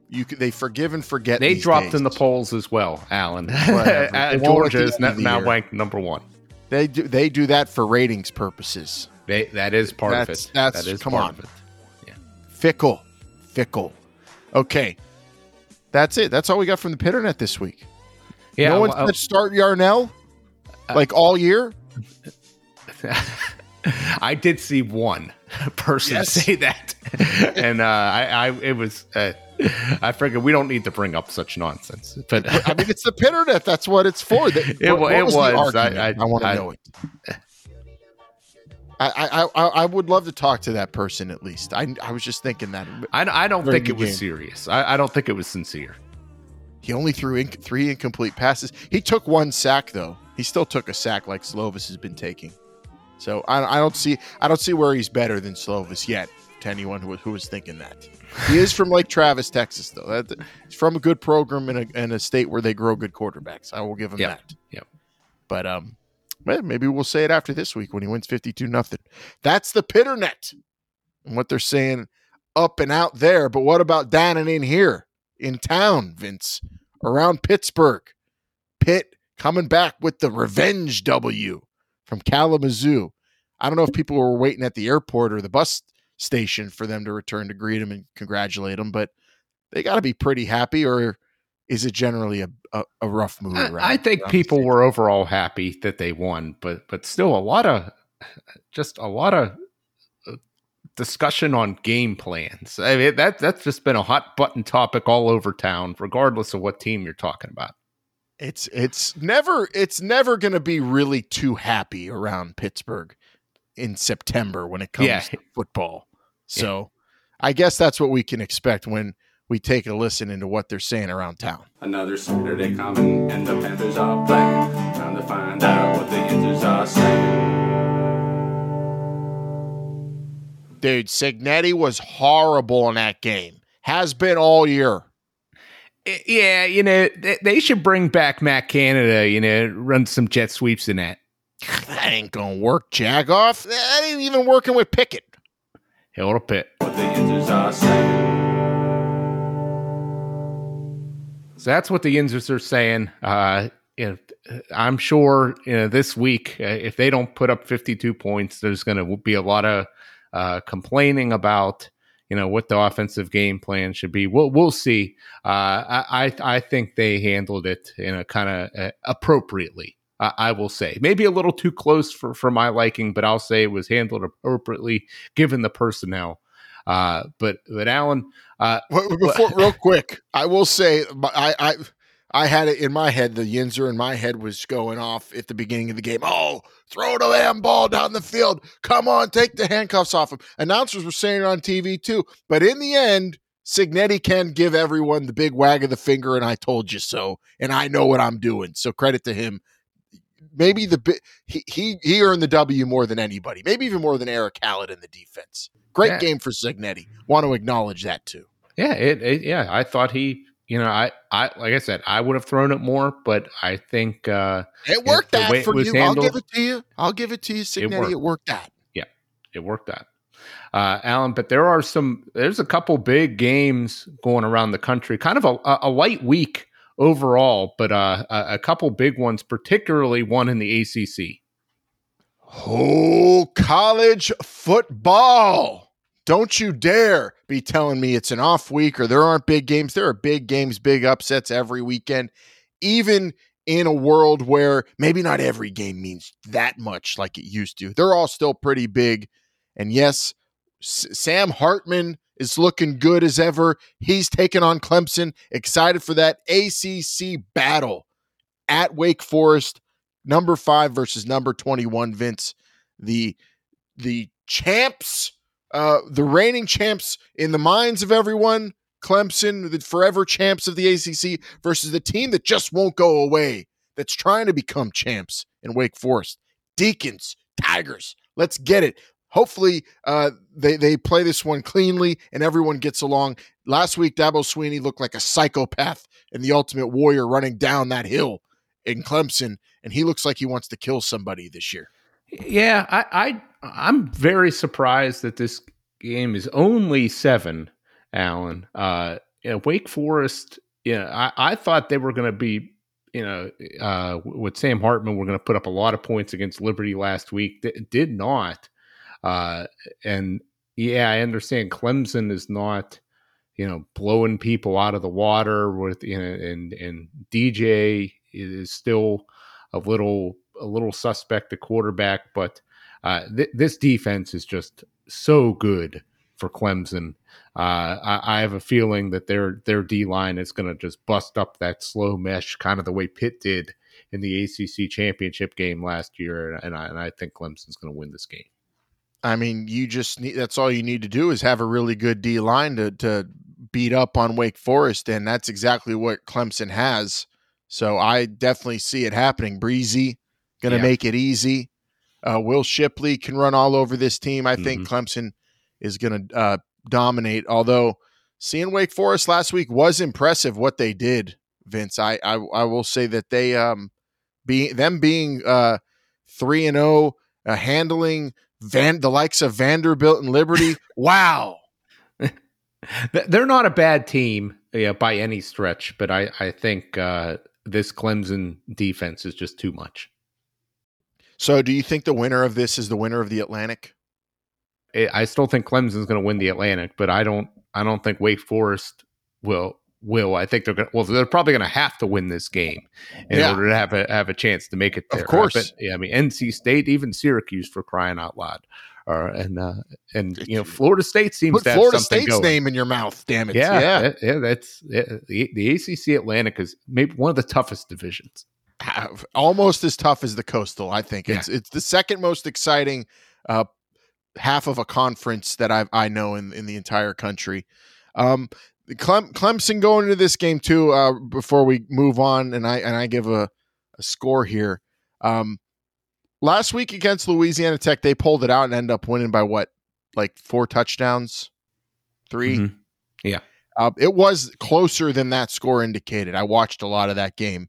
You they forgive and forget. They dropped days. in the polls as well, Alan. Whatever. They won't at Georgia is now, now ranked number one. They do they do that for ratings purposes. They, that is part That's- of it. that's- that is come part on. of it. Fickle, fickle. Okay, that's it. That's all we got from the Pitternet this week. Yeah, no one well, uh, said start Yarnell like all year. I did see one person Yes. say that, and uh, I, I, it was, uh, I figured we don't need to bring up such nonsense. But I mean, it's the Pitternet. That's what it's for. That- It what- wa- what it was. the was. I- I- I, want to know it. I, I, I, would love to talk to that person at least. I, I was just thinking that I, I don't think it was game. serious. I, I don't think it was sincere. he only threw inc- three incomplete passes. He took one sack though. He still took a sack like Slovis has been taking. So I, I don't see I don't see where he's better than Slovis yet. To anyone who, who was thinking that, he is from Lake Travis, Texas, though. That, he's from a good program in a, in a state where they grow good quarterbacks. I will give him Yep. that. Yep. But um, Eh, maybe we'll say it after this week when he wins fifty-two nothing. That's the Pitternet and what they're saying up and out there. But what about down and in here in town, Vince? Around Pittsburgh, Pitt coming back with the revenge W from Kalamazoo. I don't know if people were waiting at the airport or the bus station for them to return to greet him and congratulate him, but they got to be pretty happy. Or is it generally a, a, a rough mood? I, around- I think people state? were overall happy that they won, but but still a lot of just a lot of uh, discussion on game plans. I mean that that's just been a hot button topic all over town, regardless of what team you're talking about. It's it's never it's never going to be really too happy around Pittsburgh in September when it comes Yeah. to football. So I guess that's what we can expect when we take a listen into what they're saying around town. Another Saturday coming, and the Panthers are playing. Time to find out what the Yinzers are saying. Dude, Cignetti was horrible in that game. Has been all year. Yeah, you know they, they should bring back Matt Canada. You know, run some jet sweeps in that. That ain't gonna work, Jagoff. That ain't even working with Pickett. Hell to Pitt. What the Yinzers are saying. So that's what the Yinzers are saying. Uh, I'm sure you know this week uh, if they don't put up 52 points, there's going to be a lot of uh, complaining about you know what the offensive game plan should be. We'll we'll see. Uh, I I I think they handled it in a kind of uh, appropriately. I, I will say maybe a little too close for for my liking, but I'll say it was handled appropriately given the personnel. Uh, but but Alan, uh, Before, real quick, I will say I I I had it in my head. The Yinzer in my head was going off at the beginning of the game. Oh, throw the damn ball down the field! Come on, take the handcuffs off him. Announcers were saying it on TV too, but in the end, Cignetti can give everyone the big wag of the finger, and I told you so, and I know what I'm doing. So credit to him. Maybe the he he he earned the W more than anybody. Maybe even more than Erick Hallett in the defense. Great Yeah. game for Cignetti. Want to acknowledge that too. Yeah, it, it yeah, I thought he, you know, I I like I said, I would have thrown it more, but I think uh It worked out for you. I'll give it to you. I'll give it to you, Cignetti. worked. It worked out. Yeah, it worked out. Uh Alan, but there are some there's a couple big games going around the country. Kind of a a, a light week overall, but uh a, couple big ones, particularly one in the ACC. Oh, college football. Don't you dare be telling me it's an off week or there aren't big games. There are big games, big upsets every weekend, even in a world where maybe not every game means that much like it used to. They're all still pretty big. And yes, S- Sam Hartman is looking good as ever. He's taking on Clemson. Excited for that ACC battle at Wake Forest, number five versus number 21, Vince. The the champs, uh, the reigning champs in the minds of everyone, Clemson, the forever champs of the ACC, versus the team that just won't go away, that's trying to become champs in Wake Forest. Deacons, Tigers, let's get it. Hopefully, uh, they they play this one cleanly and everyone gets along. Last week, Dabo Swinney looked like a psychopath and the Ultimate Warrior running down that hill in Clemson, and he looks like he wants to kill somebody this year. Yeah, I, I I'm very surprised that this game is only seven, Alan. Uh, you know, Wake Forest. Yeah, you know, I, I thought they were going to be, you know, uh, with Sam Hartman, we're going to put up a lot of points against Liberty last week. Did not. Uh, and yeah, I understand Clemson is not, you know, blowing people out of the water with, you know, and and DJ is still a little a little suspect at quarterback, but uh, th- this defense is just so good for Clemson. Uh, I, I, have a feeling that their their D line is going to just bust up that slow mesh, kind of the way Pitt did in the ACC championship game last year, and I, and I think Clemson's going to win this game. I mean, you just need that's all you need to do is have a really good D line to to beat up on Wake Forest, and that's exactly what Clemson has. So I definitely see it happening. Breezy, going to yeah. make it easy. Uh, Will Shipley can run all over this team. I mm-hmm. think Clemson is going to uh, dominate. Although seeing Wake Forest last week was impressive, what they did, Vince. I I, I will say that they um being them being uh three and zero, oh, uh, handling Van the likes of Vanderbilt and Liberty. wow. They're not a bad team yeah, by any stretch, but I, I think uh, this Clemson defense is just too much. So, do you think the winner of this is the winner of the Atlantic? I still think Clemson's going to win the Atlantic, but I don't. I don't think Wake Forest will. Will I think they're going? Well, they're probably going to have to win this game in yeah. order to have a have a chance to make it there. Of course, but, yeah. I mean, NC State, even Syracuse, for crying out loud, or and uh, and you know Florida State seems Put to have Florida State's going. name in your mouth. Damn it! Yeah, yeah, that, yeah that's yeah, the, the ACC Atlantic is maybe one of the toughest divisions. Almost as tough as the Coastal, I think. It's yeah. it's the second most exciting uh, half of a conference that I I know in in the entire country. Um, Clem, Clemson going into this game too. Uh, before we move on, and I and I give a, a score here. Um, last week against Louisiana Tech, they pulled it out and ended up winning by what, like four touchdowns, 3 mm-hmm. Yeah. Uh, it was closer than that score indicated. I watched a lot of that game.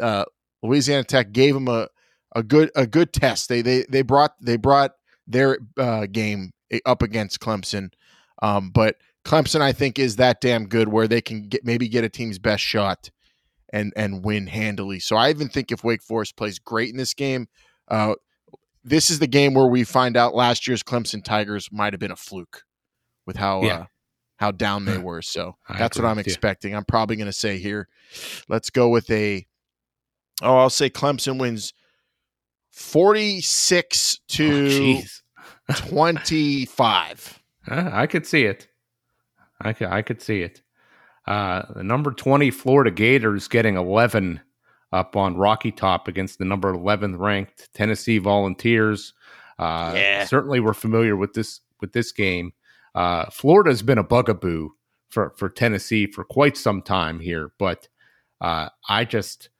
Uh, Louisiana Tech gave them a, a good a good test. They they they brought they brought their uh, game up against Clemson, um, but Clemson I think is that damn good where they can get maybe get a team's best shot and and win handily. So I even think if Wake Forest plays great in this game, uh, this is the game where we find out last year's Clemson Tigers might have been a fluke with how yeah. uh, how down they were. So I that's what I'm expecting. I'm probably going to say here, let's go with a. Oh, I'll say Clemson wins 46 to oh, 25. I could see it. I could, I could see it. Uh, the number 20 Florida Gators getting 11 up on Rocky Top against the number 11th ranked Tennessee Volunteers. Uh, yeah. Certainly, we're familiar with this with this game. Uh, Florida has been a bugaboo for for Tennessee for quite some time here, but uh, I just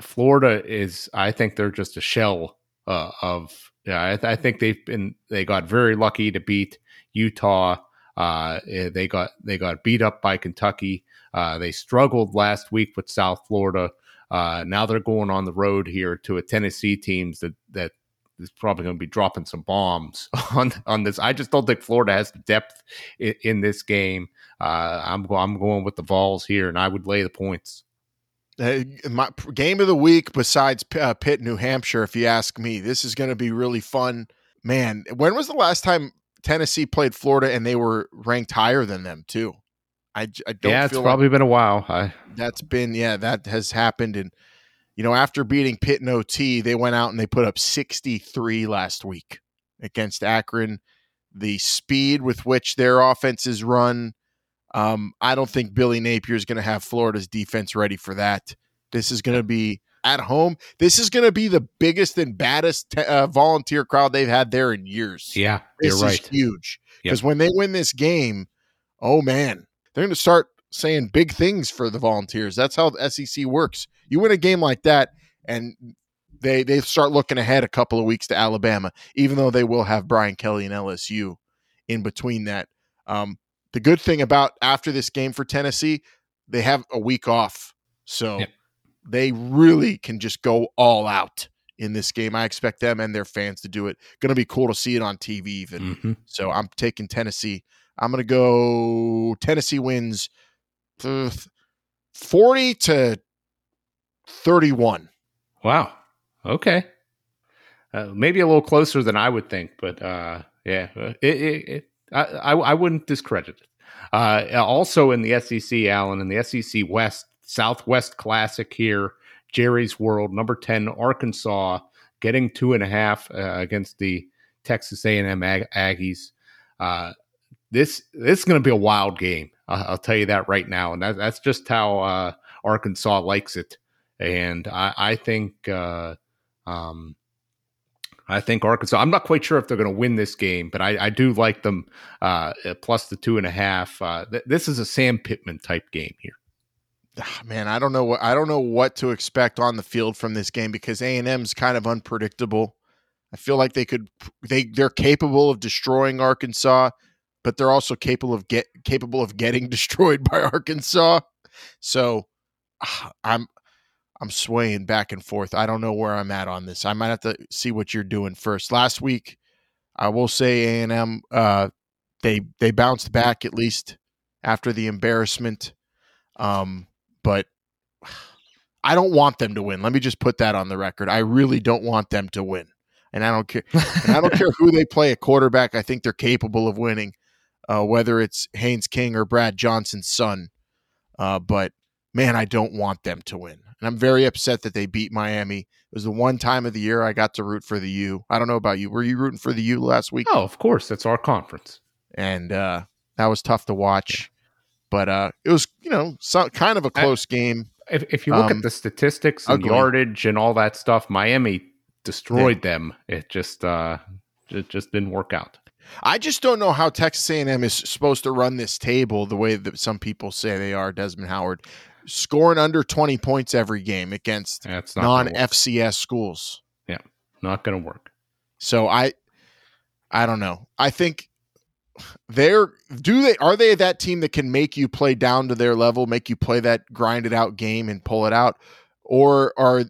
Florida is. I think they're just a shell uh, of. Yeah, I, th- I, think they've been. They got very lucky to beat Utah. Uh, eh, they got they got beat up by Kentucky. Uh, they struggled last week with South Florida. Uh, now they're going on the road here to a Tennessee teams that that is probably going to be dropping some bombs on on this. I just don't think Florida has the depth in, in this game. Uh, I'm I'm going with the Vols here, and I would lay the points. Uh, my game of the week besides uh, Pitt, New Hampshire. If you ask me, this is going to be really fun. Man, when was the last time Tennessee played Florida and they were ranked higher than them too? I, I don't. Yeah, it's probably like been a while. I, that's been yeah, that has happened, and you know after beating Pitt and OT, they went out and they put up sixty three last week against Akron. the speed with which their offense is run. Um, I don't think Billy Napier is going to have Florida's defense ready for that. This is going to be at home. This is going to be the biggest and baddest te- uh, volunteer crowd they've had there in years. Yeah, this right. is huge Yep. because when they win this game, oh man, they're going to start saying big things for the Volunteers. That's how the SEC works. You win a game like that, and they they start looking ahead a couple of weeks to Alabama, even though they will have Brian Kelly and LSU in between that. Um, the good thing about after this game for Tennessee, they have a week off, so Yep. They really can just go all out in this game. I expect them and their fans to do it. Going to be cool to see it on TV even. Mhm. So I'm taking Tennessee. I'm going to go Tennessee wins uh, 40 to 31. Wow. Okay. Uh, maybe a little closer than I would think, but uh, yeah, uh, it, it, it, I, I I wouldn't discredit it. Uh, also in the SEC, Alan, in the SEC West Southwest Classic here, Jerry's World, number ten, Arkansas, getting two and a half uh, against the Texas A&M Ag- Aggies. Uh, this this is going to be a wild game. I'll, I'll tell you that right now, and that, that's just how uh, Arkansas likes it. And I, I think uh, um, I think Arkansas. I'm not quite sure if they're going to win this game, but I, I do like them uh, plus the two and a half. Uh, th- this is a Sam Pittman type game here. Ah, Man, I don't know what I don't know what to expect on the field from this game because A&M's kind of unpredictable. I feel like they could they they're capable of destroying Arkansas, but they're also capable of get capable of getting destroyed by Arkansas. So ah, I'm I'm swaying back and forth. I don't know where I'm at on this. I might have to see what you're doing first. Last week, I will say A&M uh they they bounced back at least after the embarrassment. Um but I don't want them to win. Let me just put that on the record. I really don't want them to win. And I don't care and I don't care who they play a quarterback. I think they're capable of winning, uh, whether it's Haynes King or Brad Johnson's son. Uh, but man, I don't want them to win. And I'm very upset that they beat Miami. It was the one time of the year I got to root for the U. I don't know about you. Were you rooting for the U last week? Oh, of course, that's our conference. And uh, that was tough to watch. But uh, it was, you know, so, kind of a close game. If, if you look Um, at the statistics and ugly. yardage and all that stuff, Miami destroyed them. It just uh, it just didn't work out. I just don't know how Texas A&M is supposed to run this table the way that some people say they are. Desmond Howard scoring under 20 points every game against That's not gonna non work. FCS schools. Yeah, not going to work. So I I don't know. I think they're do they are they that team that can make you play down to their level, make you play that grinded out game and pull it out or are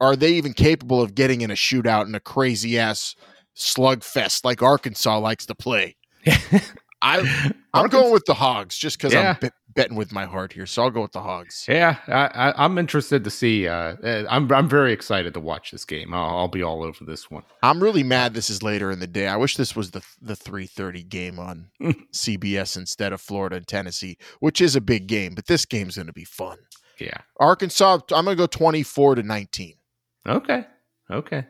are they even capable of getting in a shootout in a crazy ass slugfest like Arkansas likes to play? I I'm Arkansas- going with the Hogs just because Yeah. I'm betting with my heart here. So I'll go with the Hogs. Yeah, I, I, I'm interested to see. Uh, uh, I'm I'm very excited to watch this game. I'll, I'll be all over this one. I'm really mad this is later in the day. I wish this was the the 3:30 game on CBS instead of Florida and Tennessee, which is a big game, but this game's going to be fun. Yeah. Arkansas, I'm going to go 24 to 19. Okay. Okay.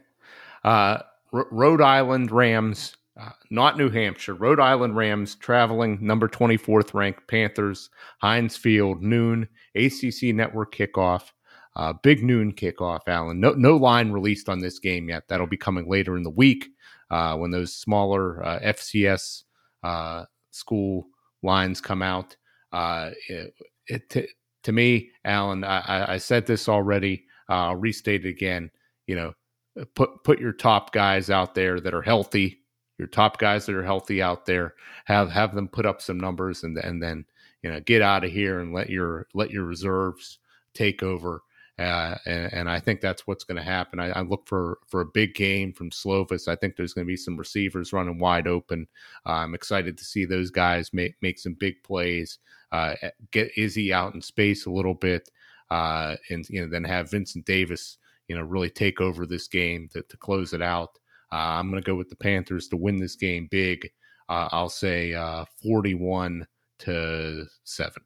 Uh, R- Rhode Island Rams, uh, not New Hampshire. Rhode Island Rams traveling number 24th ranked Panthers, Heinz Field, noon, ACC network kickoff. Uh, big noon kickoff, Alan. No, no line released on this game yet. That'll be coming later in the week uh, when those smaller uh, FCS uh, school lines come out. It, it, to, to me, Alan, I, I- said this already. I'll restate it again. You know, put put your top guys out there that are healthy. Your top guys that are healthy out there. Have have them put up some numbers, and and then you know get out of here and let your let your reserves take over. Uh, and, and I think that's what's going to happen. I, I look for for a big game from Slovis. I think there's going to be some receivers running wide open. Uh, I'm excited to see those guys make make some big plays. Uh, get Izzy out in space a little bit, uh, and you know then have Vincent Davis, you know, really take over this game to, to close it out. Uh, I'm going to go with the Panthers to win this game big. Uh, I'll say uh, 41 to seven.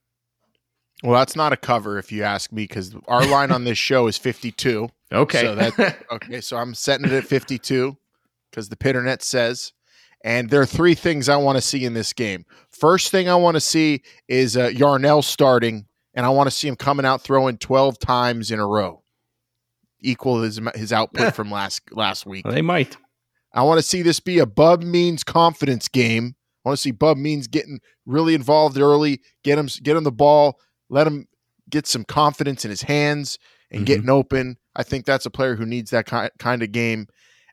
Well, that's not a cover if you ask me because our line on this show is 52. Okay. So that okay, so I'm setting it at 52 because the Pitternet says And there are three things I want to see in this game. First thing I want to see is uh, Yarnell starting, and I want to see him coming out throwing 12 times in a row, equal his his output from last last week. They might. I want to see this be a Bub Means confidence game. I want to see Bub Means getting really involved early, get him get him the ball, let him get some confidence in his hands and Mhm. getting open. I think that's a player who needs that ki- kind of game.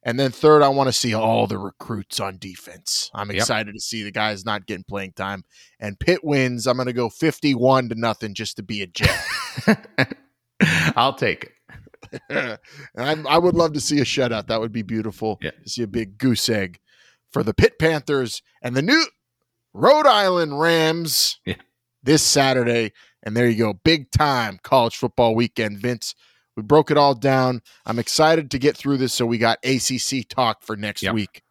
And then third, I want to see all the recruits on defense. I'm Yep. excited to see the guys not getting playing time. And Pitt wins. I'm going to go 51 to nothing just to be a jet. I'll take it. and I, I would love to see a shutout. That would be beautiful Yeah. to see a big goose egg for the Pitt Panthers and the new Rhode Island Rams Yeah. this Saturday. And there you go, big time college football weekend, Vince. We broke it all down. I'm excited to get through this, so we got ACC talk for next Yep. week.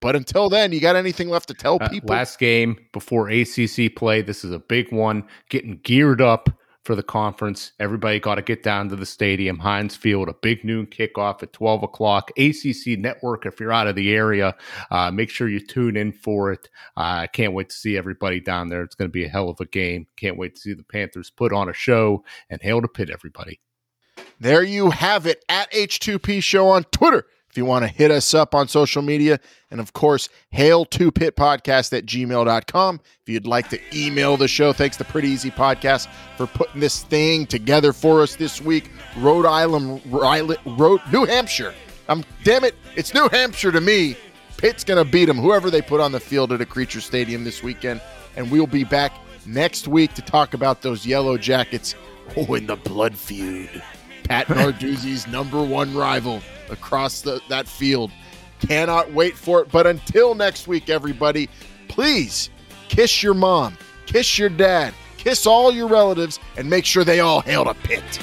But until then, you got anything left to tell Uh, people? last game before ACC play. This is a big one. Getting geared up for the conference. Everybody got to get down to the stadium, Heinz Field. A big noon kickoff at twelve o'clock. ACC Network. If you're out of the area, uh, make sure you tune in for it. I can't wait to see everybody down there. It's going to be a hell of a game. Can't wait to see the Panthers put on a show and hail to Pitt, everybody. There you have it at H2P Show on Twitter. If you want to hit us up on social media, and of course, hail to Pitt podcast at gmail.com. If you'd like to email the show, thanks to Pretty Easy Podcast for putting this thing together for us this week. Rhode Island, Rhode, New Hampshire. I'm, damn it, it's New Hampshire to me. Pitt's going to beat them, whoever they put on the field at Acrisure Stadium this weekend. And we'll be back next week to talk about those Yellow Jackets. Oh, in the blood feud. Pat Narduzzi's number one rival across the, that field. Cannot wait for it. But until next week, everybody, please kiss your mom, kiss your dad, kiss all your relatives, and make sure they all hail a Pitt.